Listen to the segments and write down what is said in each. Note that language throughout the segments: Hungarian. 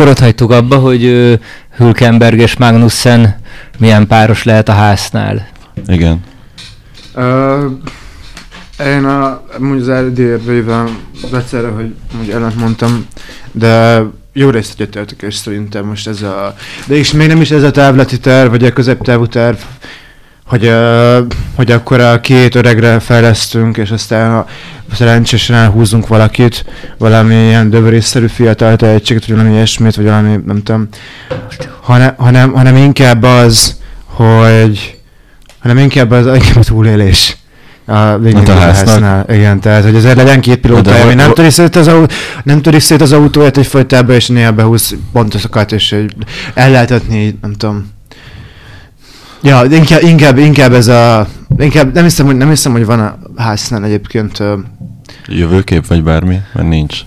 akkor ott hagytuk abba, hogy Hülkenberg és Magnussen milyen páros lehet a háznál. Igen. Uh, én a, mondjuk az eredélyében egyszerre, hogy mondjuk ellent mondtam, de jó részt egyetértek, és szerintem most ez a... De és még nem is ez a távlati terv, vagy a középtávú terv, hogy, hogy akkor a két öregre fejlesztünk, és aztán a, szerencsésen elhúzunk valakit, valami ilyen dövörészszerű fiatal tehetséget, vagy valami ilyesmit, vagy valami, nem tudom, hanem, hanem, hanem inkább az, hogy hanem inkább az, inkább a túlélés a végén a háznál. Igen, tehát hogy azért legyen két pilóta, De ami nem törik szét az, autó, nem törik szét az autóját egyfajtában, és néha behúz pontosokat, és hogy el lehetetni, nem tudom. Ja, inkább, inkább, inkább ez a... Inkább nem hiszem, hogy, nem hiszem, hogy van a háznál egyébként... Jövőkép vagy bármi? Mert nincs.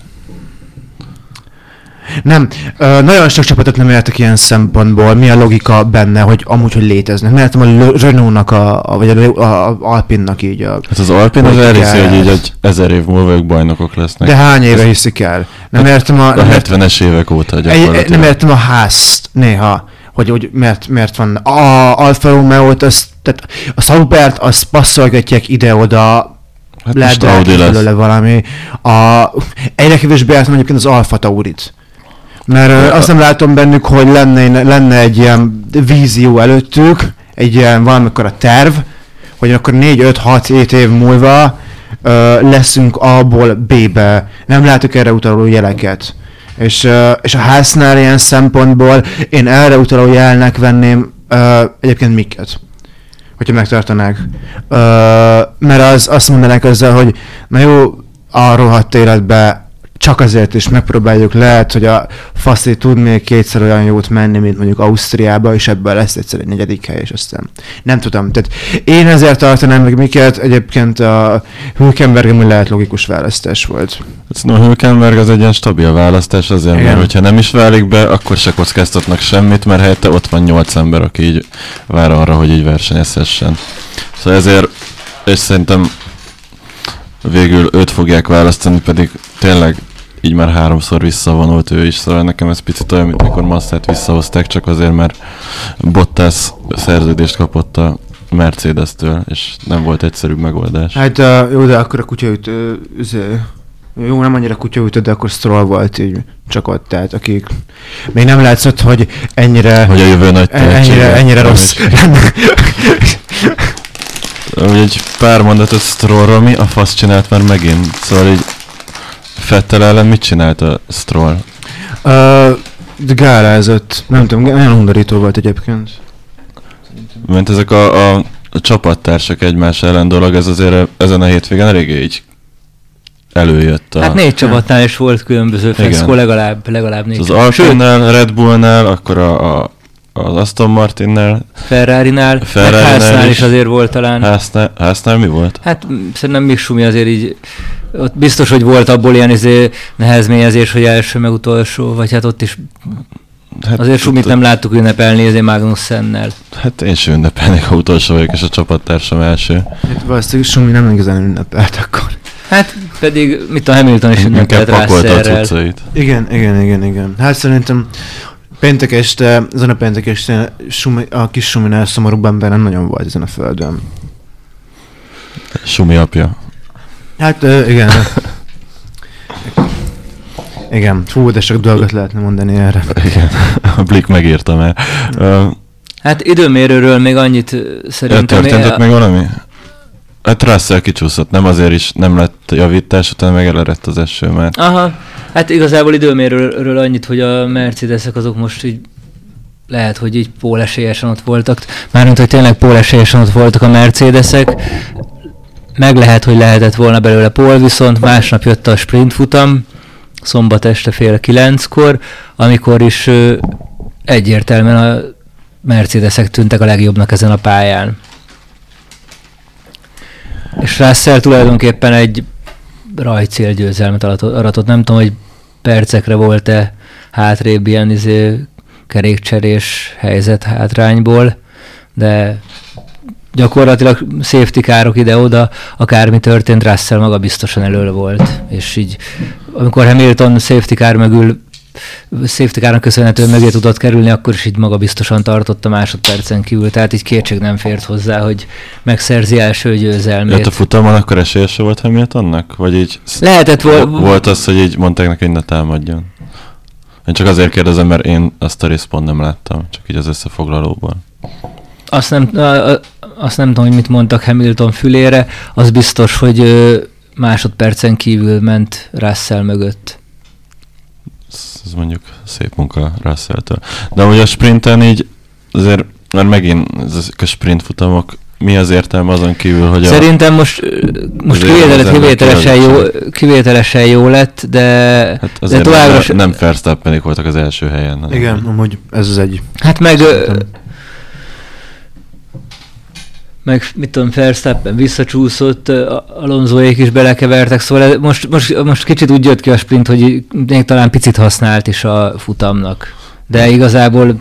Nem, ö, nagyon sok csapatot nem értek ilyen szempontból, mi a logika benne, hogy amúgy, hogy léteznek. Nem értem a Renault-nak, a, a, vagy a, a, a Alpinnak így a... Hát az Alpin az elhiszi, hogy így egy ezer év múlva ők bajnokok lesznek. De hány éve Ez- hiszik el? Nem Hát értem a... A Nem értem, 70-es évek óta egy, gyakorlatilag. nem értem a házt néha, hogy, hogy miért, miért van. A Alfa Romeo-t, azt, tehát a Saubert, azt passzolgatják ide-oda, hát lehet Audi lesz. belőle valami. A, egyre kevésbé értem egyébként az Alfa Taurit. Mert ö, azt nem látom bennük, hogy lenne, lenne egy ilyen vízió előttük, egy ilyen valamikor a terv, hogy akkor 4-5-6-7 év múlva ö, leszünk A-ból B-be. Nem látok erre utaló jeleket. És, és a háznál ilyen szempontból én erre utaló jelnek venném egyébként miket hogyha megtartanák. Ö, mert az, azt mondanák ezzel, hogy na jó, a rohadt életbe csak azért is megpróbáljuk, lehet, hogy a faszi tud még kétszer olyan jót menni, mint mondjuk Ausztriába, és ebből lesz egyszer egy negyedik hely, és aztán nem tudom. Tehát én ezért tartanám meg miket, egyébként a Hülkenberg ami lehet logikus választás volt. No, Hülkenberg az egy ilyen stabil választás azért, Igen. mert hogyha nem is válik be, akkor se kockáztatnak semmit, mert helyette ott van nyolc ember, aki így vár arra, hogy így versenyezhessen. Szóval ezért, és szerintem végül őt fogják választani, pedig tényleg így már háromszor visszavonult ő is, szóval nekem ez picit olyan, mint mikor Massát visszahozták, csak azért, mert Bottas szerződést kapott a Mercedes-től, és nem volt egyszerűbb megoldás. Hát uh, jó, de akkor a kutyaütő, üzé, jó, nem annyira kutyaütő, de akkor Stroll volt így csak ott, tehát akik még nem látszott, hogy ennyire, Hogy a jövő nagy en- ennyire, ennyire rossz. Úgy egy pár mondatot Strollról, mi a fasz csinált már megint? Szóval így Fettel ellen mit csinált a Stroll? uh, de gálázott, nem tudom, nagyon undorító volt egyébként. Mert ezek a, a, a csapattársak egymás ellen dolog, ez azért ezen a hétvégen eléggé így előjött. A, Hát négy csapatnál is volt különböző feszkó, legalább, legalább négy az Alpinnál, Red Bullnál, akkor a, a, az Aston Martinnál, Ferrari-nál, Ferrari-nál Háznál is. is azért volt talán. Hásznál, Hásznál mi volt? Hát szerintem még Sumi azért így, ott biztos, hogy volt abból ilyen izé nehezményezés, hogy első meg utolsó, vagy hát ott is Hát, azért Sumit nem láttuk ünnepelni ezért Magnussennel. Hát én sem ünnepelnék, ha utolsó vagyok, és a csapattársam első. Hát valószínűleg Sumi nem igazán ünnepelt akkor. Hát pedig, mit a Hamilton is ünnepelt Russellrel. cuccait. Igen, igen, igen, igen. Hát szerintem péntek este, ezen a péntek este Sumi, a kis Suminál szomorúbb ember nem nagyon volt ezen a földön. Sumi apja. Hát ö, igen. igen, fú, de sok dolgot lehetne mondani erre. Igen, a Blik megírta már. Ö, Hát időmérőről még annyit szerintem... Történt ott még valami? Hát Russell kicsúszott, nem azért is nem lett javítás, utána meg elerett az eső már. Aha, hát igazából időmérőről annyit, hogy a Mercedesek azok most így lehet, hogy így pólesélyesen ott voltak. Mármint, hogy tényleg pólesélyesen ott voltak a Mercedesek. Meg lehet, hogy lehetett volna belőle pól, viszont másnap jött a sprint futam, szombat este fél kilenckor, amikor is egyértelműen a Mercedesek tűntek a legjobbnak ezen a pályán. És Russell tulajdonképpen egy rajcél győzelmet aratott, aratott. Nem tudom, hogy percekre volt-e hátrébb ilyen izé, kerékcserés helyzet hátrányból, de gyakorlatilag safety károk ide-oda, akármi történt, Russell maga biztosan elől volt, és így amikor Hamilton safety kár mögül safety car köszönhetően mögé tudott kerülni, akkor is így maga biztosan tartott a másodpercen kívül, tehát így kétség nem fért hozzá, hogy megszerzi első győzelmét. Jött a futamon, akkor esélyese volt Hamiltonnak? Vagy így Lehetett vol- volt az, hogy így mondták neki, hogy ne támadjon? Én csak azért kérdezem, mert én azt a részt pont nem láttam, csak így az összefoglalóból. Azt nem, a- a- azt nem tudom, hogy mit mondtak Hamilton fülére, az biztos, hogy másodpercen kívül ment Russell mögött. Ez mondjuk szép munka Russell-től. De amúgy a sprinten így azért, mert megint ezek a sprint futamok, mi az értelme azon kívül, hogy a, Szerintem most, ö, most Azért kivételes, kivételesen, jó, kivételesen jó lett, de, hát de továbbra nem, nem Verstappenik voltak az első helyen. hanem- Igen, amúgy ez az egy. Hát meg, Szerintem. Meg mit tudom, Verstappen visszacsúszott, Alonsoék is belekevertek, szóval most, most, most kicsit úgy jött ki a sprint, hogy még talán picit használt is a futamnak. De igazából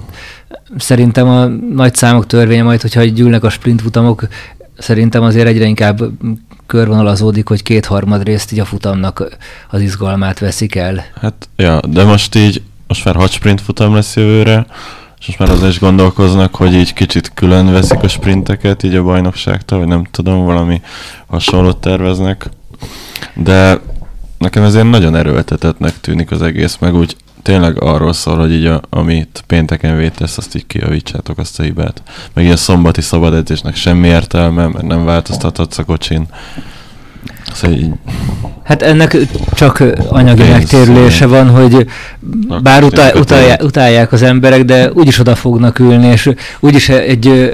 szerintem a nagy számok törvénye majd, hogyha gyűlnek a sprint futamok, szerintem azért egyre inkább körvonalazódik, hogy kétharmad részt így a futamnak az izgalmát veszik el. Hát, ja, de most így, most már hat sprint futam lesz jövőre, és most már azon is gondolkoznak, hogy így kicsit külön veszik a sprinteket így a bajnokságtól, vagy nem tudom, valami hasonlót terveznek. De nekem ezért nagyon erőltetetnek tűnik az egész, meg úgy tényleg arról szól, hogy így a, amit pénteken vétesz, azt így kiavítsátok azt a hibát. Meg a szombati szabad edzésnek semmi értelme, mert nem változtathatsz a kocsin. Szóval így, Hát ennek csak anyagi megtérülése van, hogy bár utál, utálják, utálják az emberek, de úgyis oda fognak ülni, és úgyis egy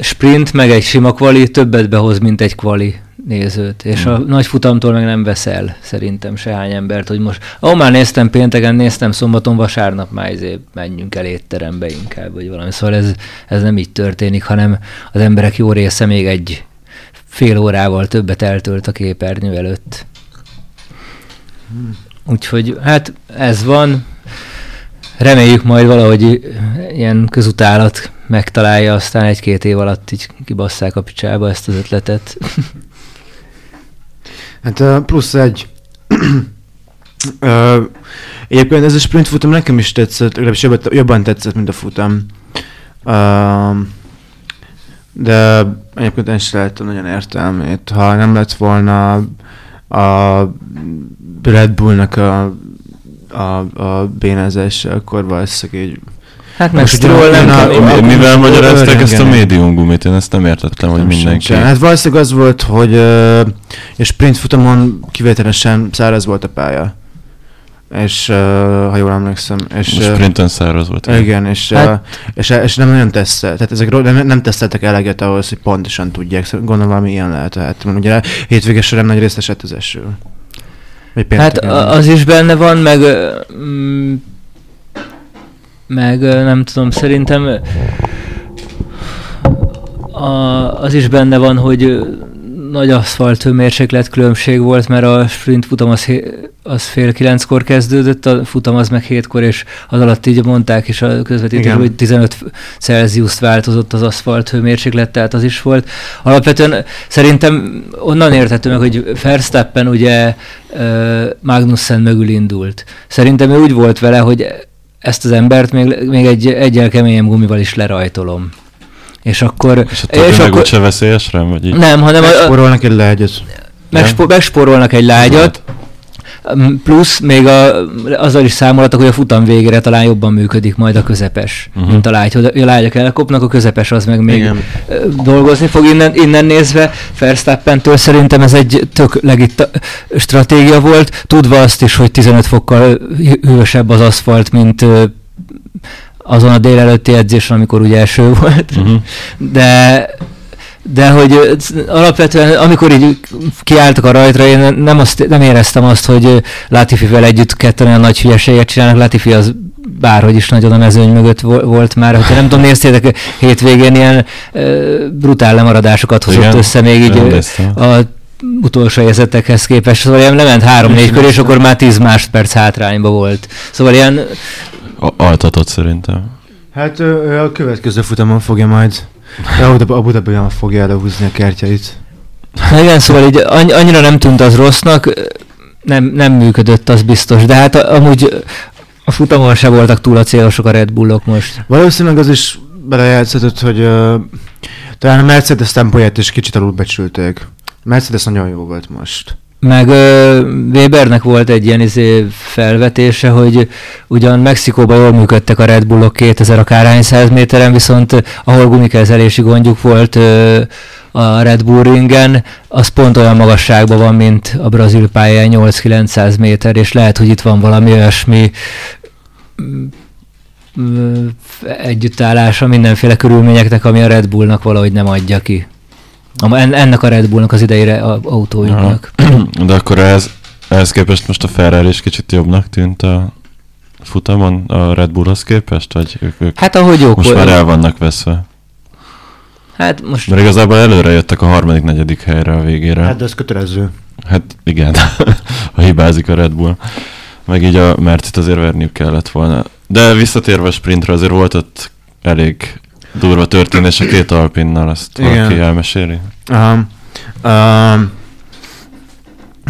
sprint, meg egy sima kvali többet behoz, mint egy kvali nézőt. És a Hmm. nagy futamtól meg nem veszel szerintem sehány embert, hogy most, ó, már néztem pénteken, néztem szombaton, vasárnap már izé menjünk el étterembe inkább, vagy valami. Szóval ez, ez nem így történik, hanem az emberek jó része még egy fél órával többet eltölt a képernyő előtt. Úgyhogy hát ez van. Reméljük majd valahogy ilyen közutálat megtalálja, aztán egy-két év alatt így kibasszák a picsába ezt az ötletet. Hát plusz egy. Ö, Egyébként ez a sprint futam nekem is tetszett, legalábbis jobban, jobban tetszett, mint a futam. De egyébként én sem láttam nagyon értelmét. Ha nem lett volna a Red Bullnak a, a, a bénázás, akkor valószínűleg így Hát meg Stroll nem a- a- Mi- Mivel magyarázták ezt a médium gumit? Én ezt nem értettem, hogy Nem mindenki... sincsen. Hát valószínűleg az volt, hogy és sprint futamon kivételesen száraz volt a pálya. És uh, ha jól emlékszem, és Most sprinten száraz volt. igen, és, Hát- hát, és, és nem nagyon tesztel, tehát ezekről nem, nem teszteltek eleget ahhoz, hogy pontosan tudják, szóval gondolom valami ilyen lehet, tehát mert ugye hétvége során nagy részt esett az eső. Hát az is benne van, meg mm, meg nem tudom, szerintem a, az is benne van, hogy nagy aszfalt hőmérséklet különbség volt, mert a sprint futam az, az fél kilenckor kezdődött, a futam az meg hétkor, és az alatt így mondták is a közvetítők, hogy 15 Celsius változott az aszfalt hőmérséklet, tehát az is volt. Alapvetően szerintem onnan érthető meg, hogy Verstappen ugye Magnussen mögül indult. Szerintem ő úgy volt vele, hogy ezt az embert még, még egy egyel keményebb gumival is lerajtolom. És akkor... És a többi meg úgyse veszélyes rám, vagy így? nem, hanem Megspórolnak egy megspo, megspórolnak egy lágyat, m, plusz még a, azzal is számoltak, hogy a futam végére talán jobban működik majd a közepes, uh-huh. mint a lágy. Hogy a lágyak elkopnak, a közepes az meg még Igen. dolgozni fog innen, innen nézve. Verstappentől szerintem ez egy tök legit stratégia volt, tudva azt is, hogy 15 fokkal hű- hűvösebb az aszfalt, mint azon a délelőtti edzésen, amikor ugye eső volt Uh-huh. de de hogy alapvetően, amikor így kiálltak a rajtra, én nem, azt, nem éreztem azt, hogy Latifivel együtt ketten olyan nagy hülyeséget csinálnak. Latifi az bárhogy is nagyon a mezőny mögött vo- volt már, hogyha nem tudom, néztétek, hétvégén ilyen brutál lemaradásokat hozott Igen, össze még így a utolsó helyzetekhez képest, szóval ilyen lement három-négy kör, és akkor már 10 másodperc hátrányba volt. Szóval ilyen, A- Altatott szerintem. Hát ő, ő a következő futamon fogja majd. A Buda- a Budapestben fogja előhúzni a kártyait. Na igen, szóval így anny- annyira nem tűnt az rossznak, nem, nem működött, az biztos. De hát a- amúgy A futamon se voltak túl a célosok a Red Bullok most. Valószínűleg az is belejátszott, hogy uh, talán a Mercedes tempóját is kicsit alulbecsülték. Mercedes nagyon jó volt most. Meg ö, Webernek volt egy ilyen izé felvetése, hogy ugyan Mexikóban jól működtek a Red Bullok 2000 akárhány száz méteren, viszont ahol gumikezelési gondjuk volt ö, a Red Bull ringen, az pont olyan magasságban van, mint a brazil pályán 8-900 méter, és lehet, hogy itt van valami olyasmi mm, mm, együttállása mindenféle körülményeknek, ami a Red Bullnak valahogy nem adja ki. Ennek a Red Bullnak az idejére a autójuknak. De akkor ez, ehhez képest most a Ferrari is kicsit jobbnak tűnt a futamon a Red Bullhoz képest? Vagy ők, ők Hát ahogy jók most már el vannak veszve? Hát most Mert igazából előre jöttek a harmadik, negyedik helyre a végére. Hát de ez kötelező. Hát igen, ha hibázik a Red Bull. Meg így a Mercit azért verniük kellett volna. De visszatérve a sprintre azért volt ott elég durva történés a két alpinnal, azt Igen. valaki elmeséli. Um, um,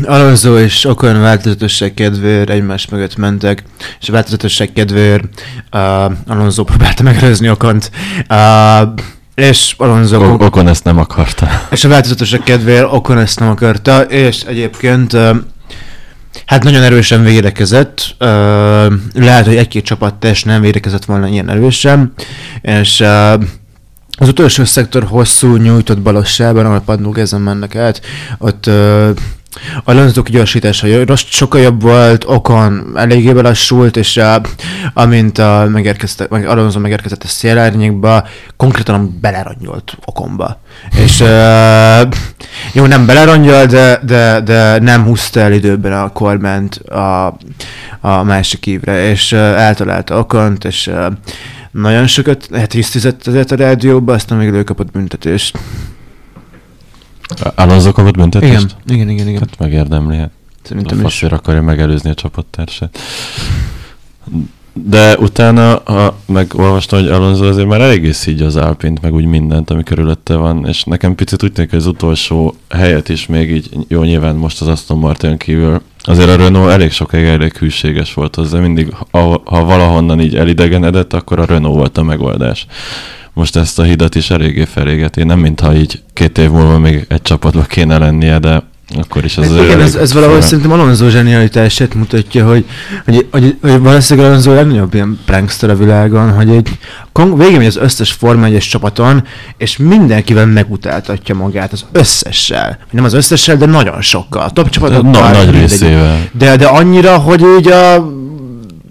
Alonso és Ocon változatosság kedvéért egymás mögött mentek, és a változatosság kedvéért uh, Alonso próbálta megelőzni Ocont, uh, és Alonso O- Okon ezt nem akarta. és a változatosság kedvéért Ocon ezt nem akarta, és egyébként uh, hát nagyon erősen védekezett, lehet, hogy egy-két csapattest nem védekezett volna ilyen erősen, és az utolsó szektor hosszú, nyújtott balossában, ahol padlók ezen mennek át, ott a Alonso gyorsítása sokkal jobb volt, Okon eléggé belassult, és uh, amint uh, megérkezte, meg megérkezett a szélárnyékba, konkrétan belerangyolt Okonba. És uh, jó, nem belerangyol, de, de, de nem húzta el időben a kormányt a, a másik ívre, és uh, eltalálta Okont, és uh, nagyon sokat hát hisztizett azért a rádióba, aztán még ő kapott büntetést. Alonso kapott büntetést? igen, igen, igen. Hát megérdemli. Hát. A Szerintem is. faszért akarja megelőzni a csapattársát. De utána, ha megolvastam, hogy Alonso azért már eléggé szígy az Alpint, meg úgy mindent, ami körülötte van, és nekem picit úgy tűnik, hogy az utolsó helyet is még így, jó nyilván most az Aston Martin kívül, azért a Renault elég sokáig elég hűséges volt hozzá, mindig, ha, ha valahonnan így elidegenedett, akkor a Renault volt a megoldás. Most ezt a hidat is eléggé felégeti, nem mintha így két év múlva még egy csapatba kéne lennie, de akkor is az igen, ez, ez valahol fura. szerintem Alonso zsenialitását mutatja, hogy, hogy, hogy, hogy valószínűleg Alonso a legnagyobb ilyen prankster a világon, hogy egy kon- végigmegy az összes Forma 1 csapaton, és mindenkivel megutáltatja magát, az összessel. Nem az összessel, de nagyon sokkal. A top csapatokkal. Na, nagy részével. De, de annyira, hogy így a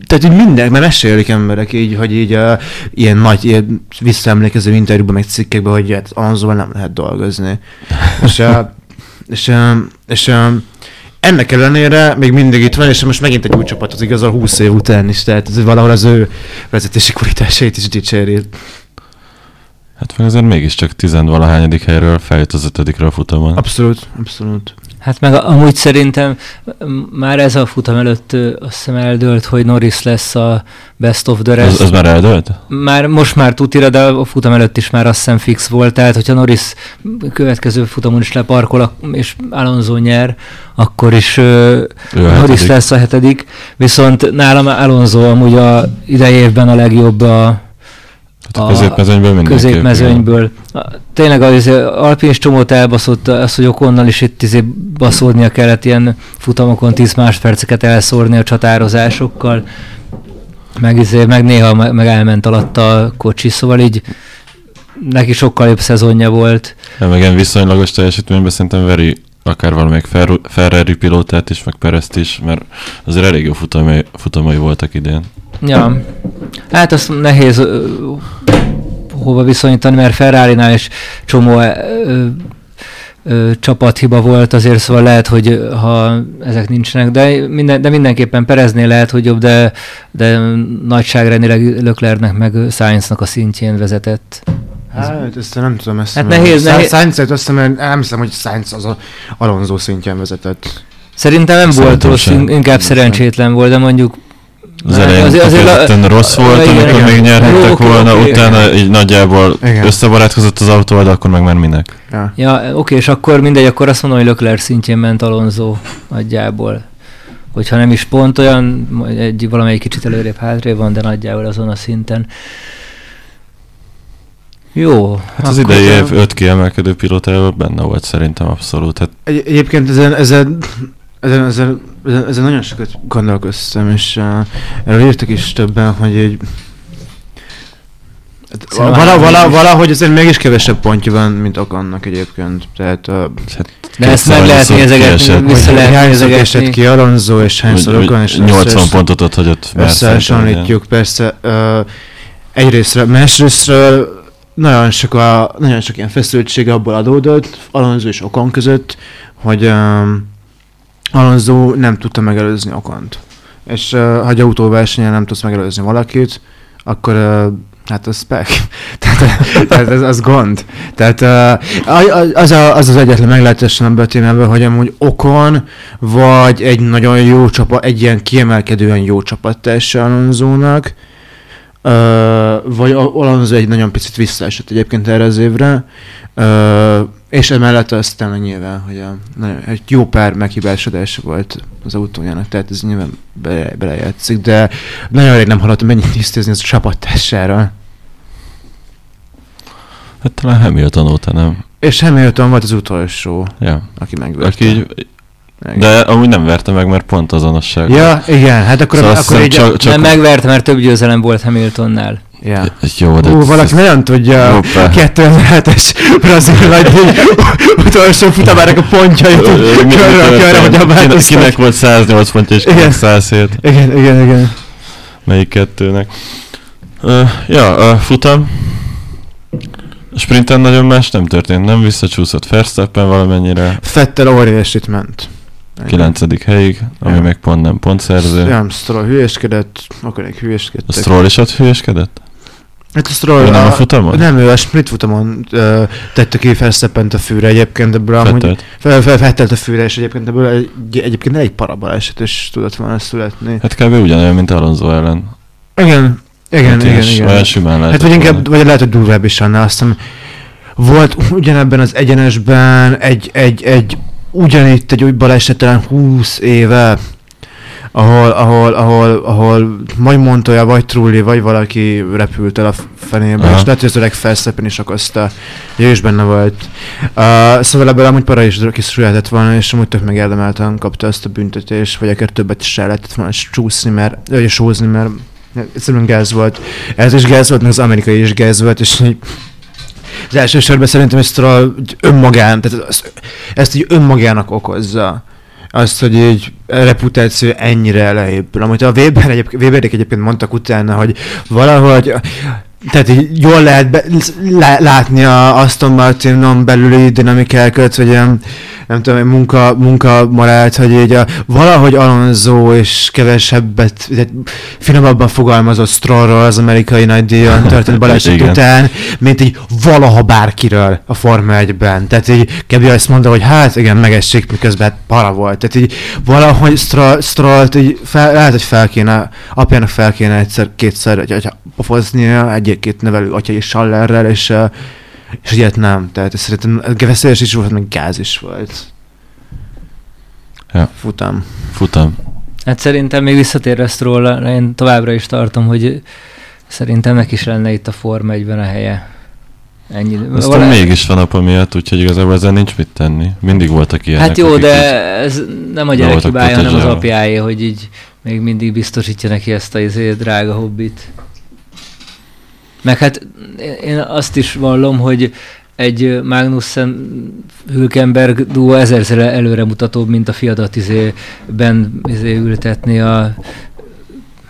tehát így minden, mert mesélik emberek így, hogy így uh, ilyen nagy, ilyen visszaemlékező interjúban, meg cikkekben, hogy hát Alonsoval nem lehet dolgozni. és, uh, és, és ennek ellenére még mindig itt van, és most megint egy új csapat az igaz a 20 év után is, tehát ez valahol az ő vezetési kvalitásait is dicséri. Hát meg azért mégiscsak tizenvalahányadik helyről feljött az ötödikre a futamon. Abszolút, abszolút. Hát meg amúgy szerintem már ez a futam előtt azt hiszem eldőlt, hogy Norris lesz a best of the rest. Az, az már eldőlt? Már most már tutira, de a futam előtt is már azt hiszem fix volt, tehát hogyha Norris következő futamon is leparkol, és Alonso nyer, akkor is Ő Norris hetedik. lesz a hetedik, viszont nálam Alonso amúgy a idei évben a legjobb a Hát a középmezőnyből mindenképp. középmezőnyből. Tényleg az Alpin is csomót elbaszott, az, hogy Okonnal is itt izé baszódnia kellett ilyen futamokon 10 másodperceket elszórni a csatározásokkal, meg, izé, meg néha me- meg elment alatt a kocsi, szóval így neki sokkal jobb szezonja volt. Ja, meg ilyen viszonylagos teljesítményben szerintem veri akár valamelyik Fer- Ferrari pilótát is, meg Perezt is, mert azért elég jó futamai, futamai voltak idén. Ja, hát azt nehéz ö, hova viszonyítani, mert Ferrari-nál is csomó ö, ö, csapathiba volt, azért szóval lehet, hogy ha ezek nincsenek, de, minden, de mindenképpen Pereznél lehet, hogy jobb, de, de nagyságrendileg Löklernek meg Sainznak a szintjén vezetett. Hát, ezt nem tudom, ezt Hát nehéz, nehéz- Sainz-et azt hiszem, nem hiszem, hogy Sainz az a Alonso szintjén vezetett. Szerintem nem volt rossz, inkább szerencsétlen volt, de mondjuk Az elején azért- azért a- rossz volt, igen, amikor igen. még nyerhettek Jó, volna, oké, utána így nagyjából Igen. összebarátkozott az autóval, de akkor meg már minek. Ja. Ja, oké, és akkor mindegy, akkor azt mondom, hogy Lökler szintjén ment Alonso nagyjából. hogyha nem is pont olyan, egy valamelyik kicsit előrébb hátrébb van, de nagyjából azon a szinten. Jó. Hát az idei év öt kiemelkedő pilótával benne volt szerintem abszolút. Hát... Egy, egyébként ezen, ezen, ezen, ezen, ezen, nagyon sokat gondolkoztam, és uh, erről írtak is többen, hogy egy Hát, vala, vala, valahogy azért mégis kevesebb pontja van, mint Okannak egyébként. Tehát, uh, hát, de ezt meg lehet nézegetni, vissza lehet nézegetni. ki Alonso, és hányszor Okan, és 80 pontot ott hagyott. Összehasonlítjuk, persze. Uh, egyrésztről, másrésztről nagyon sok, a, nagyon sok ilyen feszültség abból adódott, Alonso és Okon között, hogy um, Alonso nem tudta megelőzni Okont. És ha egy autóversenyen nem tudsz megelőzni valakit, akkor Hát az spek. tehát ez az gond. Tehát az, a, az az egyetlen meglehetősen a bötémebben, hogy amúgy okon, vagy egy nagyon jó csapat, egy ilyen kiemelkedően jó csapattársa Alonzónak, vagy Alonso egy nagyon picit visszaesett egyébként erre az évre, és emellett aztán nyilván, hogy a, egy jó pár meghibásodás volt az autójának, tehát ez nyilván bele, belejátszik, de nagyon rég nem hallottam mennyit tisztázni az a csapattársára. Hát talán Hamilton óta nem. És Hamilton volt az utolsó, ja. aki megverte. Aki de amúgy nem verte meg, mert pont azonosság. Ja, igen, hát akkor, szóval akkor így... Csak, csak nem megverte, mert több győzelem volt Hamiltonnál. Ja. Jó, de... Ú, valaki nagyon tudja 2007-es brazil nagy utolsó futamának a pontjait körre, hogy a kinek, kinek volt 108 pontja és kinek 107? Igen, igen, igen. Melyik kettőnek? Uh, ja, a futam. A sprinten nagyon más nem történt, nem visszacsúszott Verstappen valamennyire. Fettel óriásit ment. Kilencedik helyig, ami ja. meg pont nem pontszerző. Nem, Stroll hülyeskedett, akkor egy hülyeskedtek. A Stroll is ott hülyeskedett? Hát a Stroll... Nem a, a futamon? Nem, ő a sprint futamon uh, tette ki Verstappent a fűre egyébként ebből amúgy... Fel, fel, fettelt a fűre, és egyébként ebből egy, egyébként egy parabaláset is tudott volna születni. Hát kb. ugyanolyan, mint Alonso ellen. Igen, igen, hát igen, igen. Olyan simán lehet. Hát vagy inkább, vagy lehet, hogy durvább is annál. Azt hiszem, volt ugyanebben az egyenesben egy, egy, egy ugyanitt egy úgy baleset talán 20 éve, ahol, ahol, ahol, ahol majd Montoya, vagy Trulli, vagy valaki repült el a fenébe, Aha. és lehet, hogy az öreg felszeppen is akaszta, ő is benne volt. Uh, szóval ebből amúgy para is kiszületett volna, és amúgy tök megérdemelten kapta azt a büntetést, vagy akár többet is el lehetett volna csúszni, mert, vagy sózni, mert egyszerűen gáz volt. Ez is gáz volt, meg az amerikai is gáz volt, és így az első sorban szerintem ezt a önmagán, tehát ezt, ezt így önmagának okozza azt, hogy egy reputáció ennyire leépül. Amit a Weber egyébként, Weberik egyébként mondtak utána, hogy valahogy tehát így jól lehet be, látni a Aston Martinon belüli dinamikákat, vagy ilyen nem tudom, egy munka, munka marált, hogy így a, valahogy Alonso és kevesebbet, finomabban fogalmazott Strollról az amerikai nagydíjon történt baleset után, mint így valaha bárkiről a Forma 1-ben. Tehát így kb. azt mondta, hogy hát igen, megessék, miközben hát para volt. Tehát így valahogy Stroll, Strollt így fel, lehet, hogy fel kéne, apjának fel kéne egyszer, kétszer, hogy, hogy pofoznia egy-két nevelő atyai sallerrel, és és ilyet nem. Tehát szerintem veszélyes is volt, meg gáz is volt. Ja. Futam. Futam. Hát szerintem még visszatérve róla, én továbbra is tartom, hogy szerintem neki is lenne itt a Form 1 a helye. Ennyi. Aztán Valá... mégis van apa miatt, úgyhogy igazából ezzel nincs mit tenni. Mindig voltak ilyenek. Hát jó, de ez nem a gyerek hibája, hanem az apjáé, hogy így még mindig biztosítja neki ezt a izé, drága hobbit. Meg hát én azt is vallom, hogy egy Magnussen Hülkenberg duo ezerszer előremutatóbb, mint a fiadat izében izé ültetni a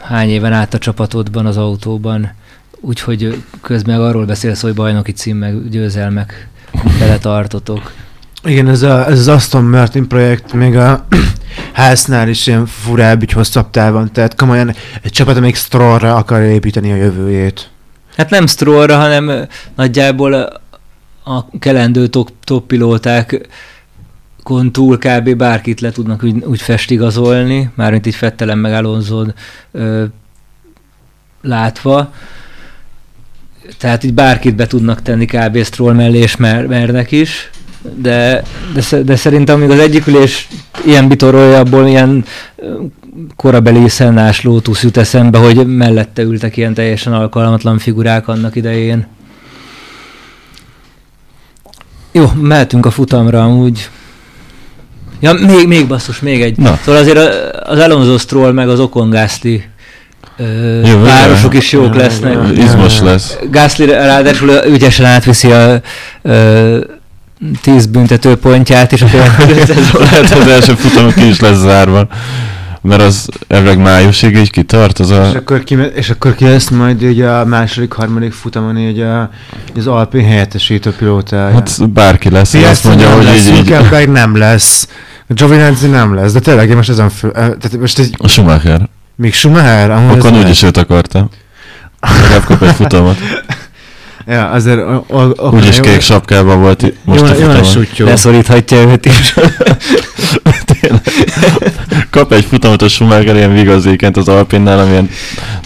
hány éven át a csapatodban, az autóban. Úgyhogy közben arról beszélsz, hogy bajnoki cím meg győzelmek beletartotok. Igen, ez, a, ez az Aston Martin projekt még a háznál is ilyen furább, így hosszabb távon, tehát komolyan egy csapat, amelyik Strollra akar építeni a jövőjét. Hát nem Strollra, hanem nagyjából a kelendő top, top pilóták túl kb. bárkit le tudnak úgy, úgy festigazolni, mármint így Fettelen meg Alonzon látva. Tehát így bárkit be tudnak tenni kb. Stroll mellé, és mer, mernek is. de, de, de szerintem még az egyik ülés ilyen bitoroljaból ilyen ö, korabeli szennás lótusz jut eszembe, hogy mellette ültek ilyen teljesen alkalmatlan figurák annak idején. Jó, mehetünk a futamra amúgy. Ja, még, még basszus, még egy. Na. Szóval azért az Alonso Stroll meg az Okon Gasly ö, Jövőre. városok is jók Ja, lesznek. ja. Izmos lesz. Gasly ráadásul ügyesen átviszi a ö, tíz büntető pontját is a következő szezonra. Lehet, az első futamon ki is lesz zárva. Mert az elvileg májusig így kitart, az És a... akkor, ki, és akkor ki lesz majd így a második, harmadik futamon így a, az Alpin helyettesítő pilótája. Hát bárki lesz, hogy azt Piastri mondja, hogy lesz, így, így nem lesz, Giovinazzi nem lesz, de tényleg én most ezen föl, eh, tehát most egy, a Schumacher. még Schumacher, amúgy ez Akkor úgyis őt akartam. Legalább kap egy futamot. Ja, azért o, o, o, Úgyis kék sapkában volt most jó, a jó, futamon. Leszoríthatja őt is. Tényleg. Kap egy futamot a Schumacher ilyen vigazékent az Alpinnál, amilyen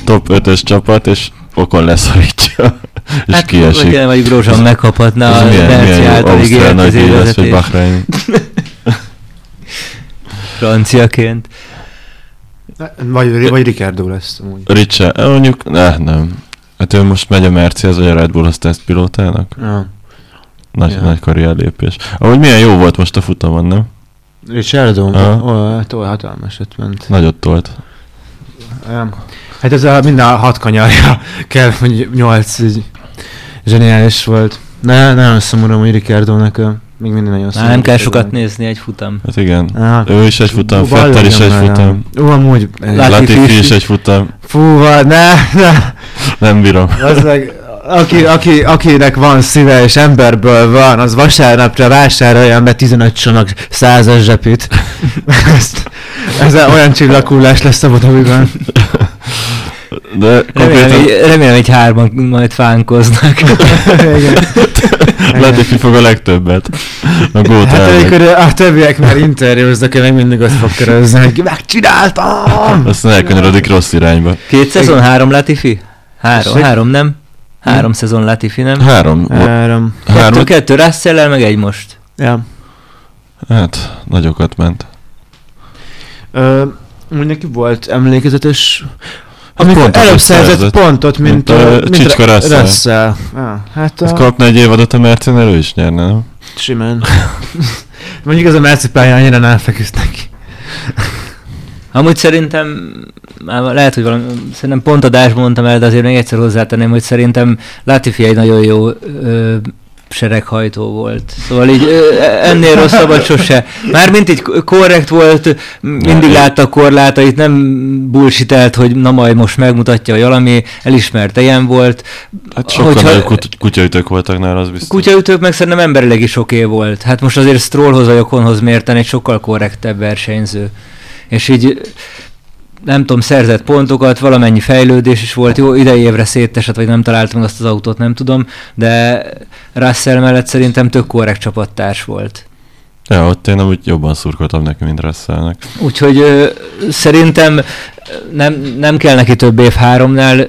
top 5-ös csapat, és okon leszorítja. és hát, kiesik. Vagy, vagy Grosjean megkaphatna a Merci által ígért izévezetés Bahrein. franciaként. Vagy, vagy Ricardo lesz amúgy. Ricse, eh, mondjuk, ne, nem. Hát ő most megy a Mercihez, vagy a Red Bullhoz tesztpilótának. Ja. Nagy, Ja. nagy karrier lépés. Ahogy milyen jó volt most a futamon, nem? Ricardo, Aha. oh, hát olyan hatalmasat ment. Nagyot tolt. Hát ez a minden hat kanyarja kell, hogy nyolc így zseniális volt. Ne, nagyon szomorú, hogy Ricardónak még minden nagyon Már nem kell sokat nézni egy futam. Hát igen. Ah. Ő is egy futam, Fettel is egy futam. Ó, amúgy... Latifi is. egy futam. Fú, ne, ne. Nem bírom. Az meg, aki, aki, akinek van szíve és emberből van, az vasárnapra vásárolja be 15 csomag százas zsepit. Ezt, ez olyan csillaghullás lesz a Bodaviban. De Remélem, így, remélem, hogy hárman majd fánkoznak. Igen. Latifi fog a legtöbbet. A gót Hát elmegy. amikor a többiek már interjúznak, ő meg mindig azt fog körözni, hogy megcsináltam! Aztán elkanyarodik rossz irányba. Két szezon, három Latifi? Három, három nem? Három szezon Latifi, nem? Három. Három. Kettő, Három. kettő russell meg egy most. Ja. Hát, nagyokat ment. Ö, úgy neki volt emlékezetes... Hát Amikor pontot előbb szerzett szerzett. pontot, mint, Mint, ö, mint Csicska Russell. Russell. Ah, hát a... kapna egy évadot a Mercen, ő is nyerne, nem? Simán. Mondjuk ez a Merci pályán annyira nem feküdt neki. Amúgy szerintem, lehet, hogy valami, szerintem pont adásban mondtam el, de azért még egyszer hozzátenném, hogy szerintem Latifi egy nagyon jó ö, sereghajtó volt. Szóval így ö, ennél rosszabbat sose. Mármint így korrekt volt, mindig látta a korlátait, nem bullshitelt, hogy na majd most megmutatja, hogy valami elismerte, ilyen volt. Hát sokkal Hogyha- kut- kutyaütők voltak nála, az biztos. Kutyaütők meg szerintem emberileg is oké volt. Hát most azért Strollhoz vagy Okonhoz mérten egy sokkal korrektebb versenyző. És így nem tudom, szerzett pontokat, valamennyi fejlődés is volt, jó, idei évre szétesett, vagy nem találtam azt az autót, nem tudom, de Russell mellett szerintem tök korrekt csapattárs volt. Ja, ott én amúgy jobban szurkoltam neki, mint Russellnek. Úgyhogy ö, szerintem nem, nem kell neki több év háromnál,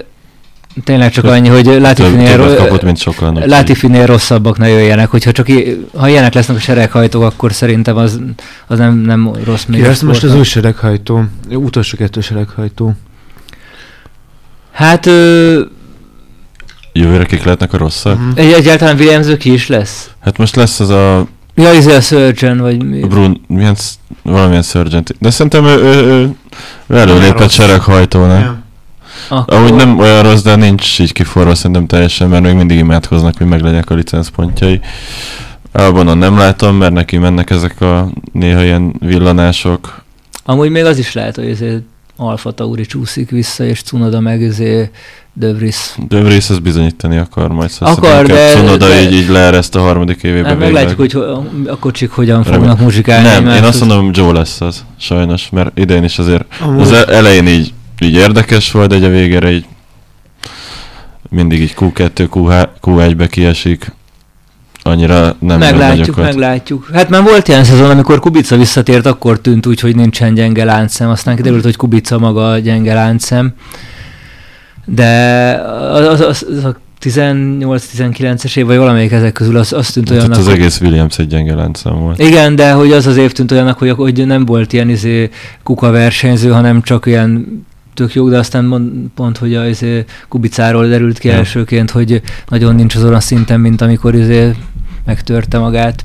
tényleg csak annyi, hogy Több, Latifinél, ro- kapott, mint sokan. Latifinél rosszabbak ne jöjjenek, hogyha csak i- ha ilyenek lesznek a sereghajtók, akkor szerintem az, az nem, nem rossz még. Ki a lesz most az új sereghajtó? Utolsó kettő sereghajtó. Hát ö, Jövőre kik lehetnek a rosszak? Mhm. egy, egyáltalán Williams ki is lesz. Hát most lesz az a Ja, izé a Surgeon, vagy mi? Brun, milyen, valamilyen Surgeon. De szerintem ő, ő, ő, ő előlépett sereghajtónak. Ja. Akkor, Ahogy nem olyan rossz, de nincs így kiforva szerintem teljesen, mert még mindig imádkoznak, hogy meglegyenek a licenszpontjai. Albonon nem látom, mert neki mennek ezek a néha ilyen villanások. Amúgy még az is lehet, hogy ezért Alfa Tauri csúszik vissza, és Cunoda meg Vries. De Vries ezt bizonyítani akar majd. Szóval Akar, de- Cunoda de- így, így leereszt a harmadik évében Hát végleg. meglátjuk, hogy ho- a kocsik hogyan Remélem. fognak muzsikálni. Nem, én azt mondom, Joe lesz az, sajnos, mert idén is azért Amúgy, az e- elején így, így érdekes volt, de a végére így mindig így Q2, QH, Q1-be kiesik. Annyira nem meglátjuk, meglátjuk. Hát már volt ilyen szezon, amikor Kubica visszatért, akkor tűnt úgy, hogy nincsen gyenge láncszem. Aztán kiderült, hogy Kubica maga a gyenge láncszem. De az, az, az, az a 18-19-es év, vagy valamelyik ezek közül, az, azt tűnt Hát olyannak, az hogy- egész Williams egy gyenge láncszám volt. Igen, de hogy az az év tűnt olyannak, hogy, hogy nem volt ilyen izé, kuka versenyző, hanem csak ilyen tök jó, de aztán mond, pont, hogy a izé, Kubicáról derült ki Ja. elsőként, hogy nagyon nincs azon a szinten, mint amikor izé megtörte magát.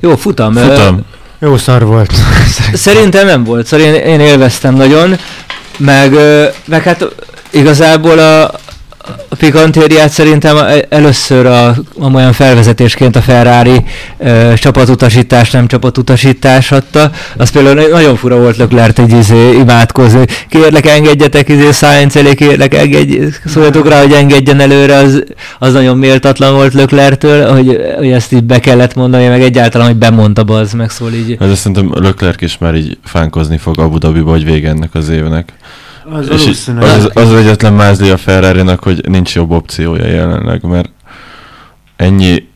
Jó, futam. Ö, Futam. Jó szar volt. Szerintem nem volt, szóval én, én élveztem nagyon, meg, ö, meg hát igazából a, a pikantériát szerintem e- először a, a olyan felvezetésként a Ferrari ö, csapatutasítás, nem csapatutasítás adta. Az például nagyon fura volt Leclerc egy izé, imádkozni. Kérlek engedjetek izé Sainz elé, kérlek engedj, szóljatok rá, hogy engedjen előre, az, az nagyon méltatlan volt Leclerc-től, hogy, hogy ezt így be kellett mondani, meg egyáltalán, hogy bemondta az meg szól így. Hát azt szerintem Leclerc is már így fánkozni fog Abu Dhabiba, hogy vége ennek az évnek. Az És az, az, az egyetlen mázli a ferrari hogy nincs jobb opciója jelenleg, mert ennyi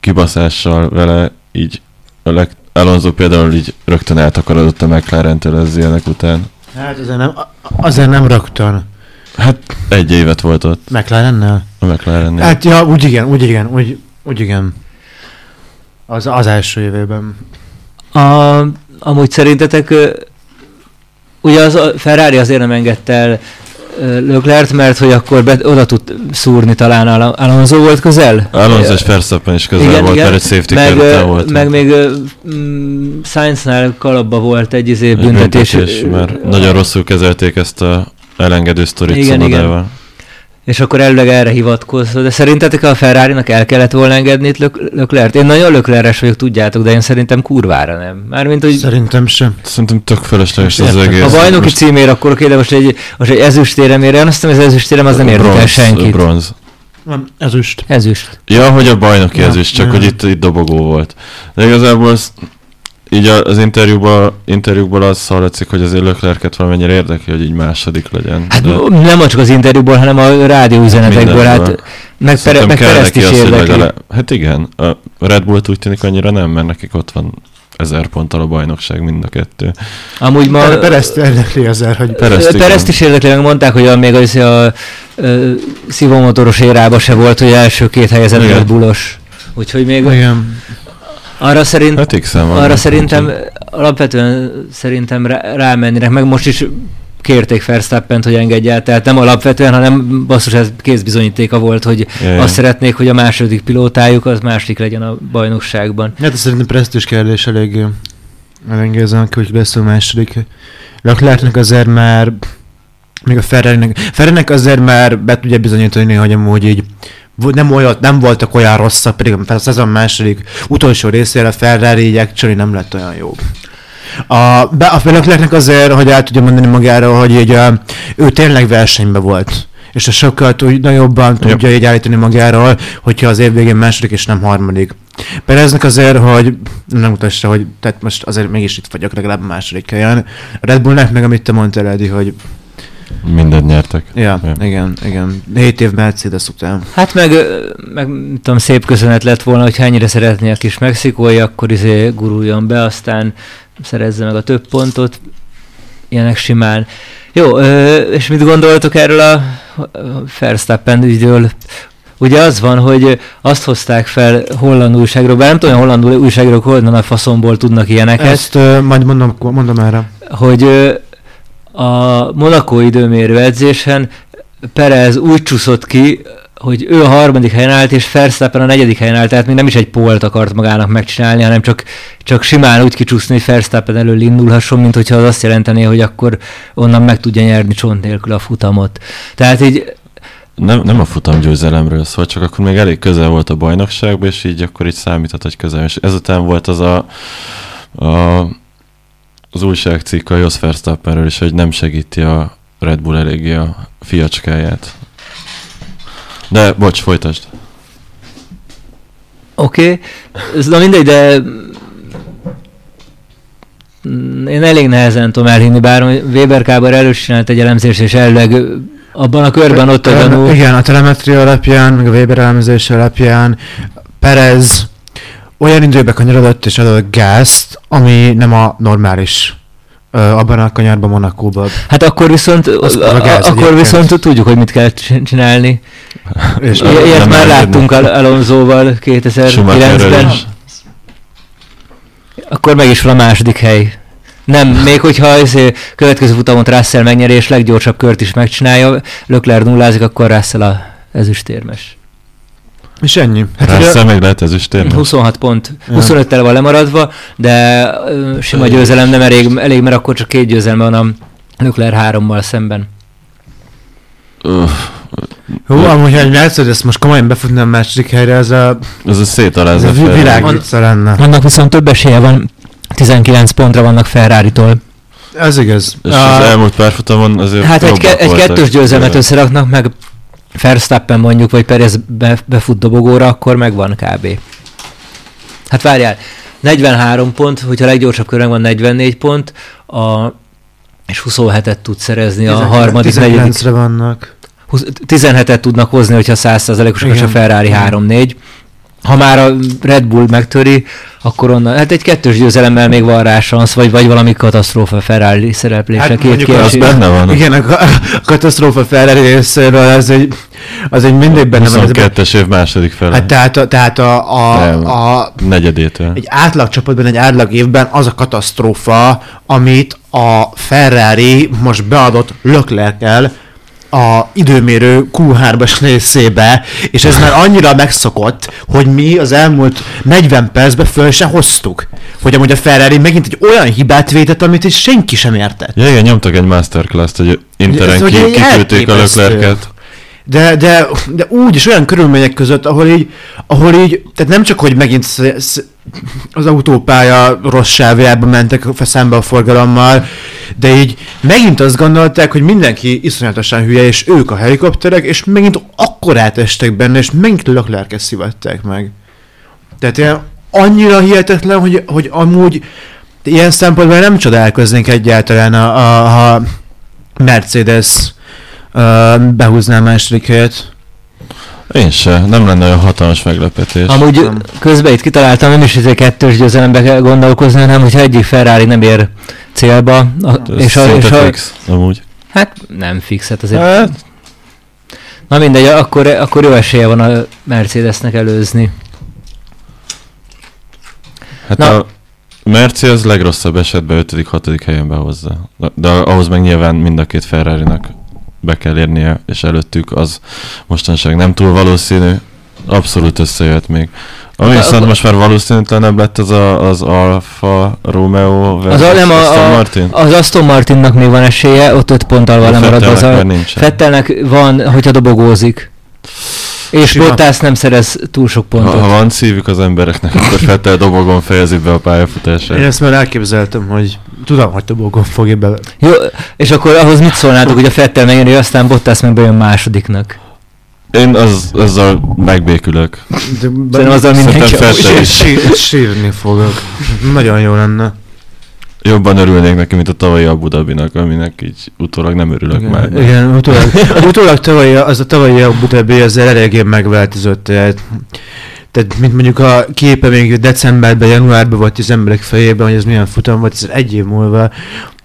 kibaszással vele így a leg, Alonso például így rögtön eltakarodott a McLaren-től az ilyenek után. Hát azért nem, azért nem rögtön. Hát egy évet volt ott McLarennel? a mclaren Hát ja, úgy igen, úgy igen, úgy, úgy igen. Az, az első évében. A, amúgy szerintetek, ugye az a Ferrari azért nem engedte el ö, Leclerc, mert hogy akkor be, oda tud szúrni talán Al- Alonso volt közel? Alonso és Verstappen is közel Igen, volt, igen. mert egy safety meg, ö, volt. meg még mm, Sainznál kalapba volt egy izé büntetés. büntetés, mert nagyon rosszul kezelték ezt a elengedő sztorit Igen, Szonodával. És akkor előleg erre hivatkozva. De szerintetek a Ferrari-nak el kellett volna engedni itt Lec- Leclerc? Én nagyon Leclerc vagyok, tudjátok, de én szerintem kurvára nem. Mármint, hogy Szerintem sem. Szerintem tök fölösleges az egész. a bajnoki Most címér akkor oké, de most egy, most egy ezüstérem ér, én azt hiszem, ez ezüstérem az nem érdekel senkit. Bronz. Nem, ezüst. Ezüst. Ja, hogy a bajnoki Ja, ez is, csak ja. hogy itt, itt dobogó volt. De igazából az, így a- az interjúban, interjúkból az hallatszik, hogy azért Leclerc-et valamennyire érdekli, hogy így második legyen. Hát De nem csak az interjúból, hanem a rádióüzenetekből, hát mindenből. meg, pere, meg kell Perezt neki is érdekli. legalább- Hát igen, a Red Bull úgy tűnik annyira nem, mert nekik ott van ezer ponttal a bajnokság mind a kettő. Amúgy ma... Ma... Perezt érdekli azért, hogy Perezt, is érdekli, meg mondták, hogy a, még az, a, a, szívómotoros érába se volt, hogy első két helyezett. Red Bullos. Úgyhogy még igen. Arra szerint, Hát van. arra szerintem, alapvetően szerintem rá, rámennének, meg most is kérték Verstappent, hogy engedje el, tehát nem alapvetően, hanem basszus, ez kézbizonyítéka volt, hogy Ja, ja. azt szeretnék, hogy a második pilótájuk az második legyen a bajnokságban. Hát ez szerintem presztus kérdés eléggé elengedzen, hogy lesz a második. Leclercnek azért már még a Ferrari-nek, Ferrari-nek azért már be tudja bizonyítani, hogy amúgy így nem, olyat, nem voltak olyan rosszak, pedig a szezon második utolsó részére a Ferrari actually nem lett olyan jó. A, be, a Leclercnek azért, hogy el tudja mondani magáról, hogy így, ő tényleg versenyben volt. És a sokkal tud, jobban tudja így állítani magáról, hogyha az év végén második és nem harmadik. Pereznek azért, hogy nem mutassa, hogy tehát most azért mégis itt vagyok legalább a második helyen. A Red Bullnak meg amit te mondtál, Edi, hogy Mindent nyertek. ja, Ja. igen, igen. 7 év Mercedes után. Hát meg, meg tudom, szép köszönet lett volna, hogy ennyire szeretné a kis mexikói, akkor izé guruljon be, aztán szerezze meg a több pontot, ilyenek simán. Jó, és mit gondoltok erről a Verstappen ügyről? Ugye az van, hogy azt hozták fel holland újságról, bár nem tudom, hogy holland újságról honnan a faszomból tudnak ilyeneket, Ezt uh, majd mondom, mondom erre. hogy a Monaco időmérő edzésen Perez úgy csúszott ki, hogy ő a harmadik helyen állt, és Verstappen a negyedik helyen állt, tehát még nem is egy pólt akart magának megcsinálni, hanem csak, csak simán úgy kicsúszni, hogy Verstappen elől indulhasson, mint hogyha az azt jelentené, hogy akkor onnan meg tudja nyerni csont nélkül a futamot. Tehát így Nem, nem a futam győzelemről szól, csak akkor még elég közel volt a bajnokságban, és így akkor így számíthat, hogy közel. És ezután volt az a, a az újságcikk a Jos Verstappenről is, hogy nem segíti a Red Bull eléggé a fiacskáját. De, bocs, folytasd. Oké, okay. na mindegy, de én elég nehezen tudom elhinni, bár Weber Kábor elős csinált egy elemzést, és elvileg abban a körben ott a gyanú. Igen, a telemetria alapján, meg a Weber elemzés alapján Perez olyan időbe kanyarodott és adott gázt, ami nem a normális ö, abban a kanyarban Monakóban. Hát akkor viszont, Az a, a gáz akkor egyébként. viszont tudjuk, hogy mit kell csin- csinálni. És I- Ilyet már láttunk Al- Schumacherrel 2009-ben. is. Akkor meg is van a második hely. Nem, még hogyha az következő futamot Russell megnyeri, és leggyorsabb kört is megcsinálja, Lökler nullázik, akkor Russell a ezüstérmes. És ennyi. Hát Russell még lehet ezüstérmes? 26 pont, Ja. 25-tel van lemaradva, de sima győzelem nem elég, elég, mert akkor csak két győzelme van a Lökler 3-mal szemben. Uff, Hú, amúgy, ha egy Mercedes most komolyan befutna a második helyre, ez a, ez a ez szétalázza a vicce lenne. Annak viszont több esélye van, 19 pontra vannak Ferrari-tól. Ez igaz. És A- az elmúlt pár futamon azért Hát egy, ke- egy kettős győzelmet összeraknak, meg Verstappen mondjuk, vagy Perez be, befut dobogóra, akkor megvan kb. Hát várjál, 43 pont, hogyha leggyorsabb körön van 44 pont, a, és 27-et tud szerezni a harmadik, negyedik. 19-re vannak. 20 17-et tudnak hozni, hogyha 100%-osak a. Ferrari 3-4. Ha már a Red Bull megtöri, akkor onnan, hát egy kettős győzelemmel még van rá szansz, vagy, vagy valami katasztrófa Ferrari szereplése. Hát két mondjuk Az benne van. Igen, a, ka- a katasztrófa Ferrari részéről az egy, az egy mindig benne van. Ez a- 22-es év második fele. Hát tehát, a, tehát a, a, Nem. a, Negyedétől. egy átlag csapatban, egy átlag évben az a katasztrófa, amit a Ferrari most beadott Leclerc-el a időmérő Q3-as részébe, és ez már annyira megszokott, hogy mi az elmúlt 40 percben föl se hoztuk. Hogy amúgy a Ferrari megint egy olyan hibát vétett, amit is senki sem értett. Ja, igen, nyomtak egy masterclass-t, hogy Interen ki, kiküldték a elképesztő. De, de, de úgy is olyan körülmények között, ahol így, ahol így, tehát nem csak, hogy megint sz, sz, az autópálya rossz sávjába mentek szembe a forgalommal, de így megint azt gondolták, hogy mindenki iszonyatosan hülye, és ők a helikopterek, és megint akkor átestek benne, és megint Leclerc-et szivatták meg. Tehát ilyen annyira hihetetlen, hogy, hogy amúgy ilyen szempontból nem csodálkoznék egyáltalán, a, a, ha Mercedes behúzná a második helyet. Én se, nem lenne olyan hatalmas meglepetés. Amúgy Nem. közben itt kitaláltam, nem is egy kettős győzelembe kell gondolkozni, hanem hogyha egyik Ferrari nem ér célba, a, Ez és, a, és a, fix, amúgy. hát nem fix, hát azért. Hát, Na mindegy, akkor, akkor jó esélye van a Mercedesnek előzni. hát Na. a Merci az legrosszabb esetben 5.-6. helyen behozza. De, de ahhoz meg nyilván mind a két Ferrari-nak be kell érnie, és előttük az mostanság nem túl valószínű. Abszolút összejött még. Ami Ak- viszont akkor- most már valószínűtlenebb lett az a, az Alfa Romeo Az, versus a, nem Aston a, a, Martin. az Aston Martinnak még van esélye, ott öt ponttal van A lemaradva. Az a. Fettelnek van, hogyha dobogózik. És Sima. Bottas nem szerez túl sok Ha, pontot. ha van szívük az embereknek, akkor Fettel dobogon fejezi be a pályafutását. Én ezt már elképzeltem, hogy tudom, hogy Tobogon fogja be. Jó, és akkor ahhoz mit szólnátok, hogy a Fettel megjön, aztán Bottas meg bejön másodiknak? Én az, azzal megbékülök. De, Szerintem azzal mindenki is. sír, sírni fogok. Nagyon jó lenne. Jobban örülnék neki, mint a tavalyi Abu Dhabinak, aminek így utólag nem örülök Igen, már. igen utólag, utólag tavalyi, az a tavalyi Abu Dhabi ezzel eléggé megváltozott. Tehát, tehát, mint mondjuk a képe még decemberben, januárban volt az emberek fejében, hogy ez milyen futam volt, ez egy év múlva.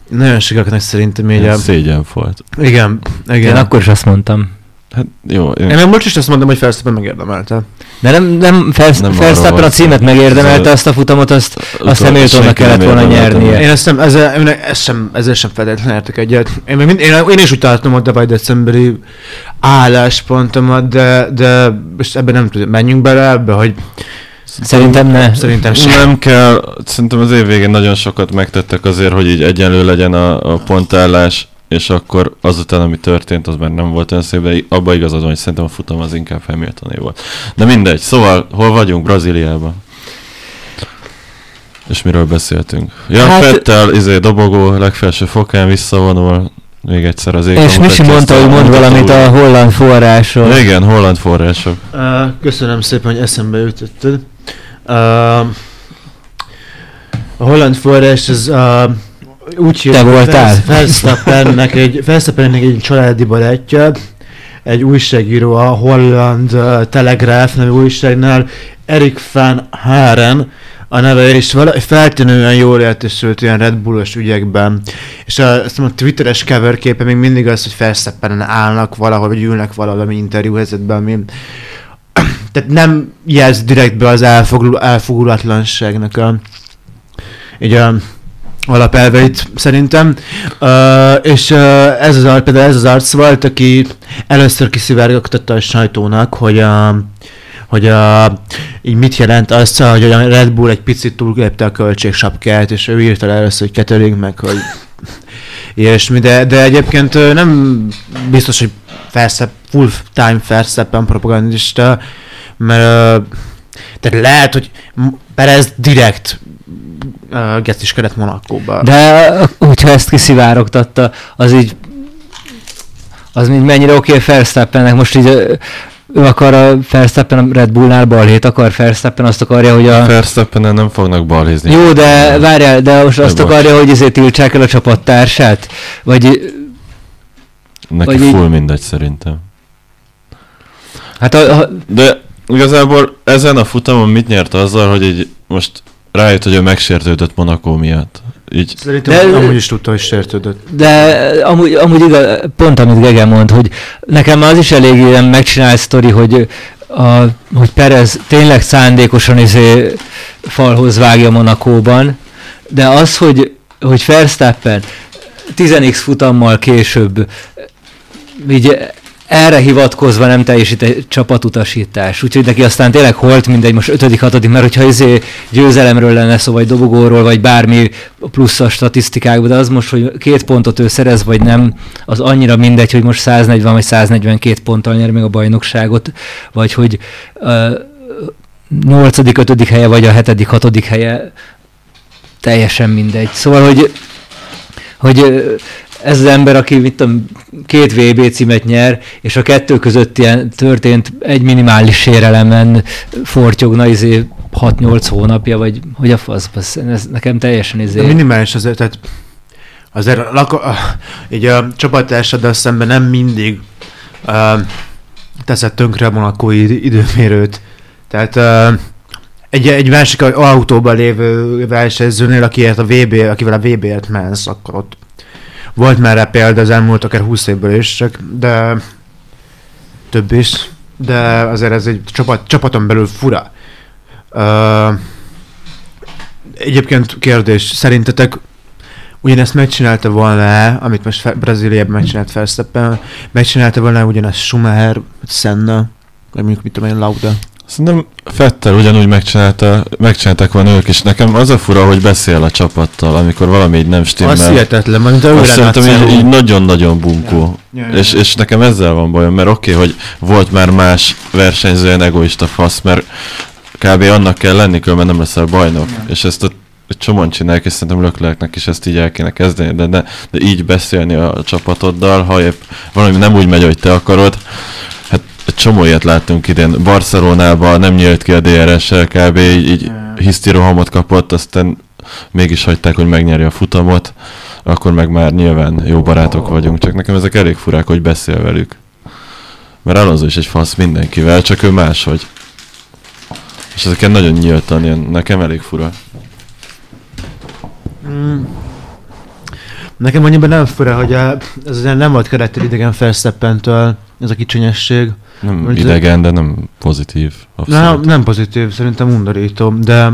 Nagyon sokaknak szerintem így a... Szégyen volt. Igen, Én igen. akkor is azt mondtam. Hát jó, én, Én meg most is azt mondom, hogy Felsztappen megérdemelte. De nem, nem, Fer- Nem Verstappen a címet megérdemelte, azt a futamot, azt, azt Hamiltonnak kellett volna nyernie. Én ezt nem, ezzel, én ezt sem, ezzel sem feltétlenül értek egyet. Én, mind, én, én is úgy találtam a tavaly decemberi álláspontomat, de, de most ebben nem tudom, menjünk bele ebbe, hogy Szerintem ne. szerintem sem. Nem kell, szerintem az év végén nagyon sokat megtettek azért, hogy így egyenlő legyen a, a pontállás, és akkor azután, ami történt, az már nem volt olyan szép, de abba igazad van, hogy szerintem a futam az inkább Hamiltoné volt. De mindegy, szóval hol vagyunk? Brazíliában. És miről beszéltünk? Ja, Hát- hát, Fettel, izé, dobogó, legfelső fokán visszavonul, még egyszer az ég. És Misi mondta, hogy mond valamit a holland forrásról. Igen, holland források. Uh, köszönöm szépen, hogy eszembe jutottad. Uh, a holland forrás az uh, úgy Te voltál? Felsztappennek egy, Verstappennek egy családi barátja, egy újságíró a Holland uh, Telegraph nevű újságnál, Erik van Haren, a neve, és vala, feltűnően jól értesült ilyen Red Bullos ügyekben. És a, azt mondom, a twitteres cover képe még mindig az, hogy felszeppenen állnak valahol, vagy ülnek valami interjú helyzetben, ami tehát nem jelz direktbe az elfogul, elfogulatlanságnak a, így a alapelveit szerintem. Uh, és uh, ez az, például ez az arc volt, aki először kiszivárogtatta a sajtónak, hogy a, hogy a, így mit jelent az, hogy a Red Bull egy picit túlgépte a költségsapkát, és ő írta le először, hogy kettőring meg, hogy ilyesmi, de, de egyébként nem biztos, hogy felszebb, full time Ferszeppen propagandista, mert tehát lehet, hogy Perez direkt uh, gesztiskedett Monakóba. De hogyha ezt kiszivárogtatta, az így az így mennyire oké okay Verstappennek, most így ő akar a Verstappen a Red Bullnál balhét akar, Verstappen azt akarja, hogy a... Verstappenen nem fognak balhézni. Jó, de várjál, de most azt De bocs. akarja, hogy ezért tiltsák el a csapattársát? Vagy Neki vagy így- full mindegy szerintem. hát a, a, De igazából ezen a futamon mit nyert azzal, hogy így most rájött, hogy ő megsértődött Monaco miatt. Így Szerintem De- amúgy is tudta, hogy sértődött. De amúgy, amúgy igaz, pont amit Gege mond, hogy nekem az is elég ilyen megcsinált sztori, hogy, a, hogy Perez tényleg szándékosan izé falhoz vágja Monakóban, de az, hogy, hogy Verstappen 10x futammal később így erre hivatkozva nem teljesít egy csapatutasítás. Úgyhogy neki aztán tényleg holt mindegy, most ötödik, hatodik, mert hogyha izé győzelemről lenne szó, vagy dobogóról, vagy bármi plusz a statisztikákban, de az most, hogy két pontot ő szerez, vagy nem, az annyira mindegy, hogy most 140 vagy 142 ponttal nyer még a bajnokságot, vagy hogy uh, 8., 5. helye, vagy a 7., 6. helye, teljesen mindegy. Szóval, hogy, hogy ez az ember, aki mit tudom, két VB címet nyer, és a kettő között ilyen történt egy minimális sérelemen fortyogna izé 6-8 hónapja, vagy hogy a fasz, basz, ez nekem teljesen De izé. minimális azért, tehát azért lako- így a csapattársaddal szemben nem mindig uh, teszed tönkre a monakói id- időmérőt. Tehát uh, egy, egy másik autóban lévő versenyzőnél, akiért a VB, akivel a VB-ért mensz, akkor ott volt már rá példa az elmúlt akár 20 évből is, csak, de több is, de azért ez egy csapat, csapaton belül fura. Uh, egyébként kérdés, szerintetek ugyanezt megcsinálta volna, amit most Fe- Brazíliában megcsinált Verstappen, megcsinálta volna ugyanezt Schumacher, Senna, vagy mondjuk mit tudom én, Lauda. Szerintem Fettel ugyanúgy megcsinálta, megcsinálták volna ők is. Nekem az a fura, hogy beszél a csapattal, amikor valami így nem stimmel. Az hihetetlen, a ő Azt szerintem így, így nagyon-nagyon bunkó. Ja, ja, És, ja. és nekem ezzel van bajom, mert oké, okay, hogy volt már más versenyző, ilyen egoista fasz, mert kb. annak kell lenni, különben nem leszel bajnok. Ja. És ezt a egy csomóan csinálják, és szerintem Löklerknek is ezt így el kéne kezdeni, de, de, de így beszélni a csapatoddal, ha épp valami nem úgy megy, hogy te akarod. Csomó ilyet láttunk idén. Barcelonában nem nyílt ki a DRS-sel, kb. így, így hisztirohamot kapott, aztán mégis hagyták, hogy megnyerje a futamot, akkor meg már nyilván jó barátok vagyunk, csak nekem ezek elég furák, hogy beszél velük. Mert Alonso is egy fasz mindenkivel, csak ő máshogy. És ezeken nagyon nyíltan, ilyen, nekem elég fura. Mm. Nekem annyiban nem fura, hogy a, ez nem volt kerettel idegen Verstappentől, ez a kicsinyesség. Nem Mondjuk- idegen, de nem pozitív. Nem, Abszolút. nem pozitív, szerintem undorító, de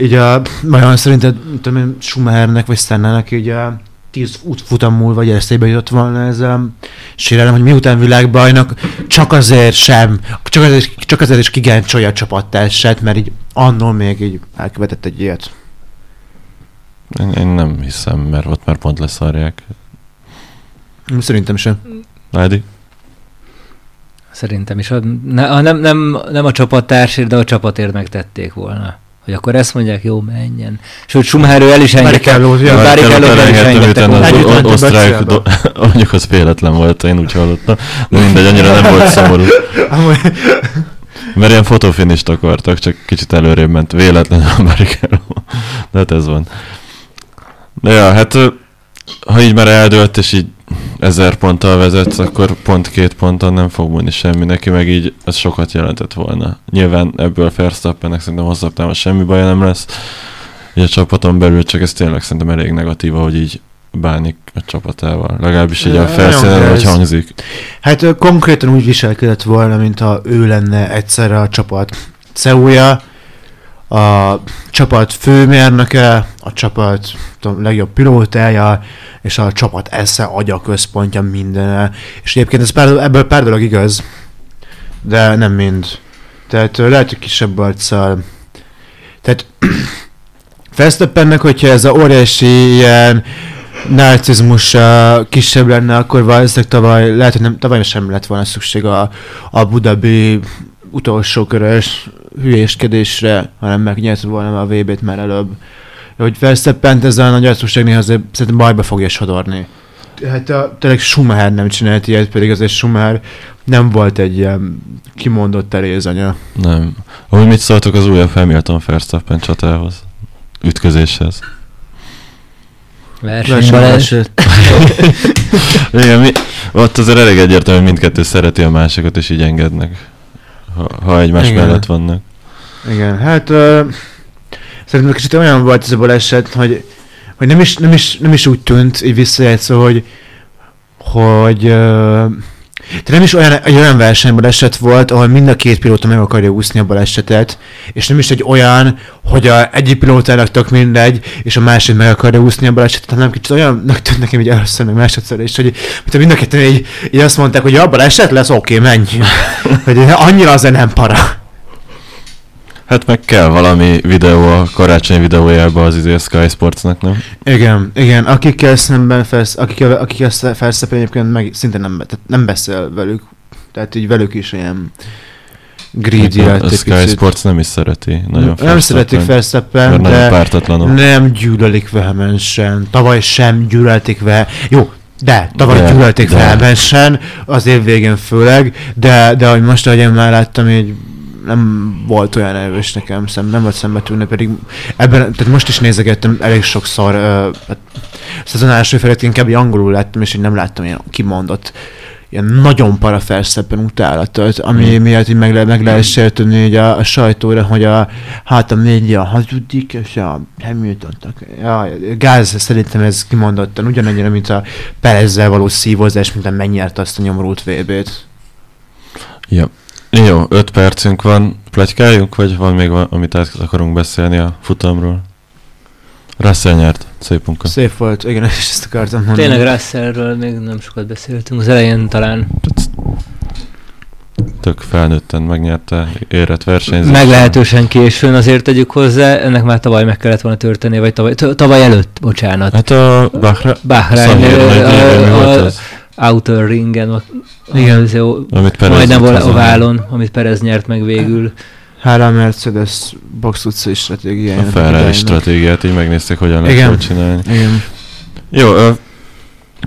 így a, olyan szerinted, nem tudom én, Schumachernek vagy Sennának így a tíz útfutam múlva, vagy eszébe jutott volna ez a sérelem, hogy miután világbajnak, csak azért sem, csak azért, csak azért is kigáncsolja a csapattársát, mert így annól még így elkövetett egy ilyet. Én, én nem hiszem, mert ott már pont leszarják. Szerintem sem. Ládi? Szerintem is. A, ne, a, nem, nem, nem a csapattársért, de a csapatért megtették volna. Hogy akkor ezt mondják, jó, menjen. Sőt, Schumacher el is engedte. Barrichello-t el is mentek osztrák, mondjuk az véletlen volt, én úgy hallottam. De mindegy, annyira nem volt szomorú. Mert ilyen fotofinist akartak, csak kicsit előrébb ment véletlenül a Barrichello. De hát ez van. De ja, hát ha így már eldőlt, és így ezer ponttal vezetsz, akkor pont két ponton nem fog múlni semmi neki, meg így ez sokat jelentett volna. Nyilván ebből Verstappennek szerintem hosszabb távon semmi baja nem lesz. Így a csapaton belül csak ez tényleg szerintem elég negatív, hogy így bánik a csapatával. Legalábbis így a felszínen, hogy hangzik. Hát konkrétan úgy viselkedett volna, mintha ő lenne egyszerre a csapat CEO-ja, a csapat főmérnöke, a csapat tudom, legjobb pilótája, és a csapat esze, agya, központja, mindene. És egyébként ez pár, ebből pár dolog igaz, de nem mind. Tehát lehet, hogy kisebb arccal. Tehát Verstappennek, hogyha ez a óriási ilyen narcizmus kisebb lenne, akkor valószínűleg tavaly, lehet, hogy nem, tavaly sem lett volna szükség a, a Budabi utolsó körös hülyéskedésre, hanem megnyert volna a VB-t már előbb. Hogy Verstappent ez a nagy arcúság néha azért szerintem bajba fogja sodorni. Hát a, tényleg Schumacher nem csinált ilyet, pedig azért Schumacher nem volt egy ilyen kimondott terézanya. Nem. Ahogy mit szóltok az újabb Hamilton Verstappen csatához? Ütközéshez. Versenybaleset. Igen, mi, ott azért elég egyértelmű, hogy mindkettő szereti a másikat, és így engednek. Ha, ha egymás Igen. mellett vannak. Igen, hát uh, szerintem kicsit olyan volt ez a baleset, hogy, hogy nem, is, nem, is, nem is úgy tűnt, így visszajátszó, hogy, hogy uh, de nem is olyan, egy olyan versenybaleset volt, ahol mind a két pilóta meg akarja úszni a balesetet, és nem is egy olyan, hogy a egyik pilótának tök mindegy, és a másik meg akarja úszni a balesetet, hanem kicsit olyannak tűnt nekem így először, meg másodszor is, hogy mint mind a ketten így, így azt mondták, hogy ja, baleset lesz, oké, menj. hogy annyira azért nem para. Hát meg kell valami videó a karácsony videójába az izé a Sky Sportsnak, nem? Igen, igen, akikkel szemben felsz, akikkel, akikkel Felsztappen egyébként meg szinte nem, tehát nem beszél velük, tehát így velük is ilyen greedy a egy Sky. Sports nem is szereti. Nagyon nem szeretik nagyon de pártatlanul. nem gyűlölik vehemensen. Tavaly sem gyűlölték ve... Jó, de tavaly De, gyűlölték vehemensen, az év végén főleg, de, de ahogy most, ahogy én már láttam, így nem volt olyan erős nekem, szem, nem volt szembetűnő, pedig ebben, tehát most is nézegettem elég sokszor, uh, a szezon első felett inkább angolul láttam, és így nem láttam ilyen kimondott ilyen nagyon para Verstappen utálatot, ami Mm. miatt így meg, le, meg lehet sérteni így a, a sajtóra, hogy a, hát a média hazudik, és a Hamiltonnak, ja, gáz, szerintem ez kimondottan ugyanannyira, mint a Perezzel való szívozás, mint a megnyert azt a nyomorult VB-t. Ja. Jó, öt percünk van. Pletykáljunk, vagy van még va- amit át akarunk beszélni a futamról? Russell nyert. Szép munka. Szép volt, igen, és ezt akartam mondani. Tényleg Russellről még nem sokat beszéltünk. Az elején talán Tök felnőtten megnyerte, érett versenyzés. meglehetősen későn azért tegyük hozzá, ennek már tavaly meg kellett volna történnie, vagy tavaly, tavaly előtt, bocsánat. Hát a Bahra... Bahrein, Szahír ö, nagy ö, éve, Outer Ringen, a- Igen. az jó- Amit Perez majdnem oválon, amit Perez nyert meg végül. Hála a Mercedes box utcai A stratégiájának. Ferrari idejének. stratégiát, így megnézték, hogyan lehet jól csinálni. Igen. Jó, ö,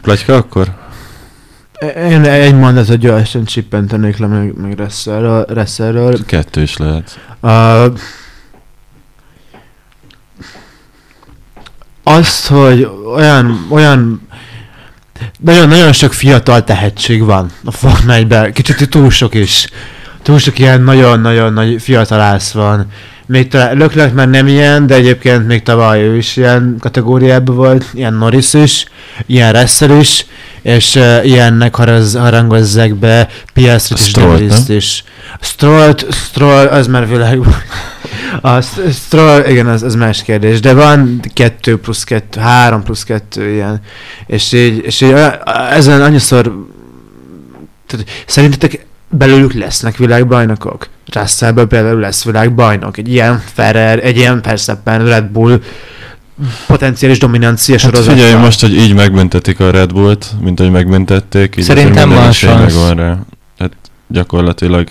pletyka akkor? Én egy mondatot gyorsan csippentenék le meg, meg Russellről. Russellről. Kettő is lehet. Uh, azt, hogy olyan, olyan nagyon, nagyon sok fiatal tehetség van a Forma 1-ben. Kicsit túl sok is. Túl sok ilyen nagyon-nagyon nagy fiatal ász van. Még talán Löklet már nem ilyen, de egyébként még tavaly ő is ilyen kategóriában volt, ilyen Norris is, ilyen Russell is, és uh, ilyennek haraz, harangozzák be Piastrit és nem? is. Strollt, Stroll, az már világ. A St- Stroll, igen, az, az más kérdés, de van kettő plusz kettő, három plusz kettő ilyen, és így, és így ezen annyiszor, tehát, szerintetek belőlük lesznek világbajnokok? Russellből például lesz világbajnok, egy ilyen Ferrer, egy ilyen Verstappen, Red Bull potenciális dominancia Hát sorozatban. figyelj, most, hogy így megbüntetik a Red Bullt, mint hogy megbüntették, így Szerintem van esély szansz. megvan rá. Hát gyakorlatilag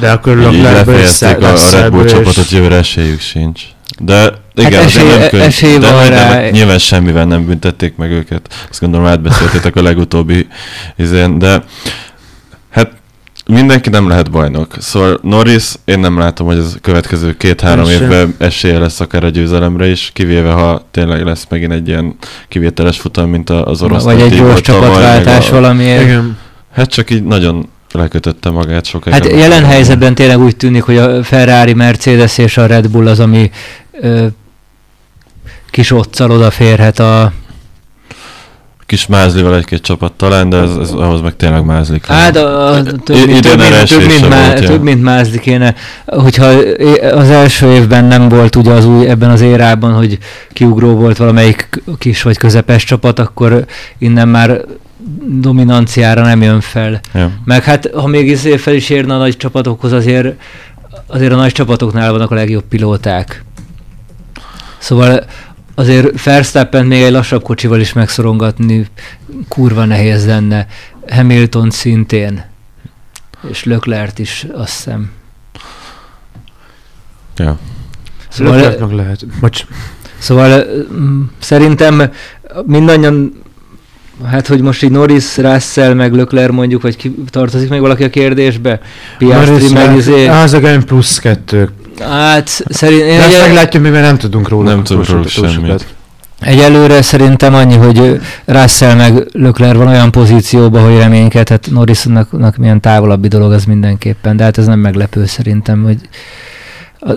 De akkor Leclercből és a, a Red Bull csapatot, jövőre esélyük sincs. De igen, Hát esély- nem könny- esély de, van rá. de nyilván semmivel nem büntették meg őket. Azt gondolom átbeszéltétek a legutóbbi izén, de hát mindenki nem lehet bajnok. Szóval Norris, én nem látom, hogy ez a következő két-három évben esélye lesz akár a győzelemre is, kivéve ha tényleg lesz megint egy ilyen kivételes futam, mint az orosz Vagy egy gyors csapatváltás valamiért. Igen. Hát csak így nagyon lekötötte magát sokáig. Hát jelen tudom. helyzetben tényleg úgy tűnik, hogy a Ferrari, Mercedes és a Red Bull az, ami ö, kis otcal odaférhet a... Kis mázlival egy-két csapat talán, de ez, ez ahhoz meg tényleg mázli kell. Hát a, a, több, I- mint, több, mint, több, mint, má, volt, több mint mázli kéne. Hogyha az első évben nem volt ugye az új ebben az érában, hogy kiugró volt valamelyik kis vagy közepes csapat, akkor innen már dominanciára nem jön fel. Ja. Meg hát, ha még izé fel is érne a nagy csapatokhoz, azért, azért a nagy csapatoknál vannak a legjobb pilóták. Szóval azért Verstappen még egy lassabb kocsival is megszorongatni kurva nehéz lenne. Hamilton szintén. És Leclerc is, azt hiszem. Ja. Szóval, lehet. Bocs. szóval mm, szerintem mindannyian Hát, hogy most így Norris, Russell, meg Leclerc mondjuk, vagy ki, tartozik még valaki a kérdésbe? Piastri, meg izé. Az a game plusz kettő. Hát, szerint, én De azt egy, meglátjuk, mert nem tudunk róla. Nem tudunk róla semmit. egyelőre szerintem annyi, hogy Russell meg Leclerc van olyan pozícióban, hogy reménykedhet Norrisnak milyen távolabbi dolog az mindenképpen, de hát ez nem meglepő szerintem, hogy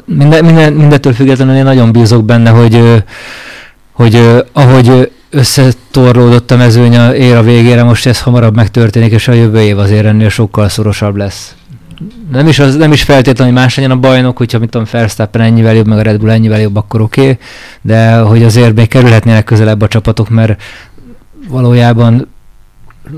minden, minden, mindettől függetlenül én nagyon bízok benne, hogy, hogy ahogy összetorlódott a mezőny a ér a végére, most ez hamarabb megtörténik, és a jövő év azért ennél sokkal szorosabb lesz. Nem is, az, nem is feltétlenül, hogy más legyen a bajnok, hogyha mit tudom, Verstappen ennyivel jobb, meg a Red Bull ennyivel jobb, akkor oké, okay, de hogy azért még kerülhetnének közelebb a csapatok, mert valójában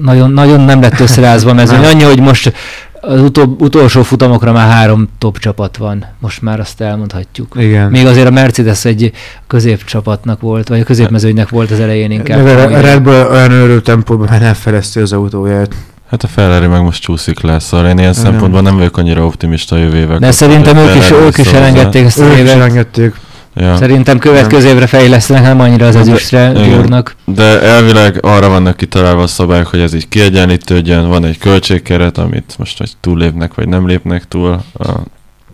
nagyon, nagyon nem lett összerázva a mezőny. Annyi, hogy most az utol, utolsó futamokra már három top csapat van. Most már azt elmondhatjuk. Igen. Még azért a Mercedes egy középcsapatnak volt, vagy a középmezőnynek volt az elején inkább. Meg a. Red Bull olyan őrült tempóban, nem fejleszti az autóját. Hát a Ferrari meg most csúszik le, szóval én ilyen Igen. szempontból nem vagyok annyira optimista a jövő évvel. De szerintem ők is, ők is elengedték ezt a Ők is évet. elengedték. Ja. Szerintem következő évre fejlesztenek, nem annyira az De- ezüstre gyúrnak. De elvileg arra vannak kitalálva a szabályok, hogy ez így kiegyenlítődjön, van egy költségkeret, amit most hogy túllépnek vagy nem lépnek túl a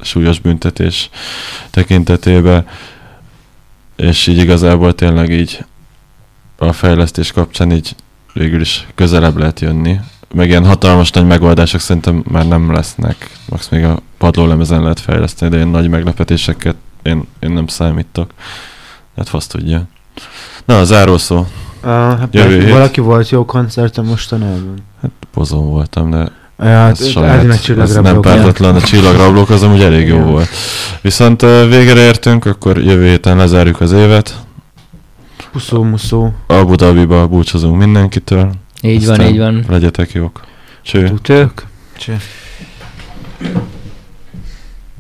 súlyos büntetés tekintetében, és így igazából tényleg így a fejlesztés kapcsán így végül is közelebb lehet jönni. Meg ilyen hatalmas nagy megoldások szerintem már nem lesznek. Max még a padlólemezen lehet fejleszteni, de ilyen nagy meglepetéseket én, én nem számítok. Hát fasz tudja. Na, a zárószó. Uh, hát Jövő hét. valaki volt jó koncerten mostanában. Pozon voltam, de Ja, hát, ez saját, ez nem pártatlan, a csillagrablók az amúgy elég jó volt. Viszont végre értünk, akkor jövő héten lezárjuk az évet. Puszó, muszó. Abu Dhabiba búcsúzunk mindenkitől. Így van, Aztán így van. Legyetek jók. Cső. Cső. Cső.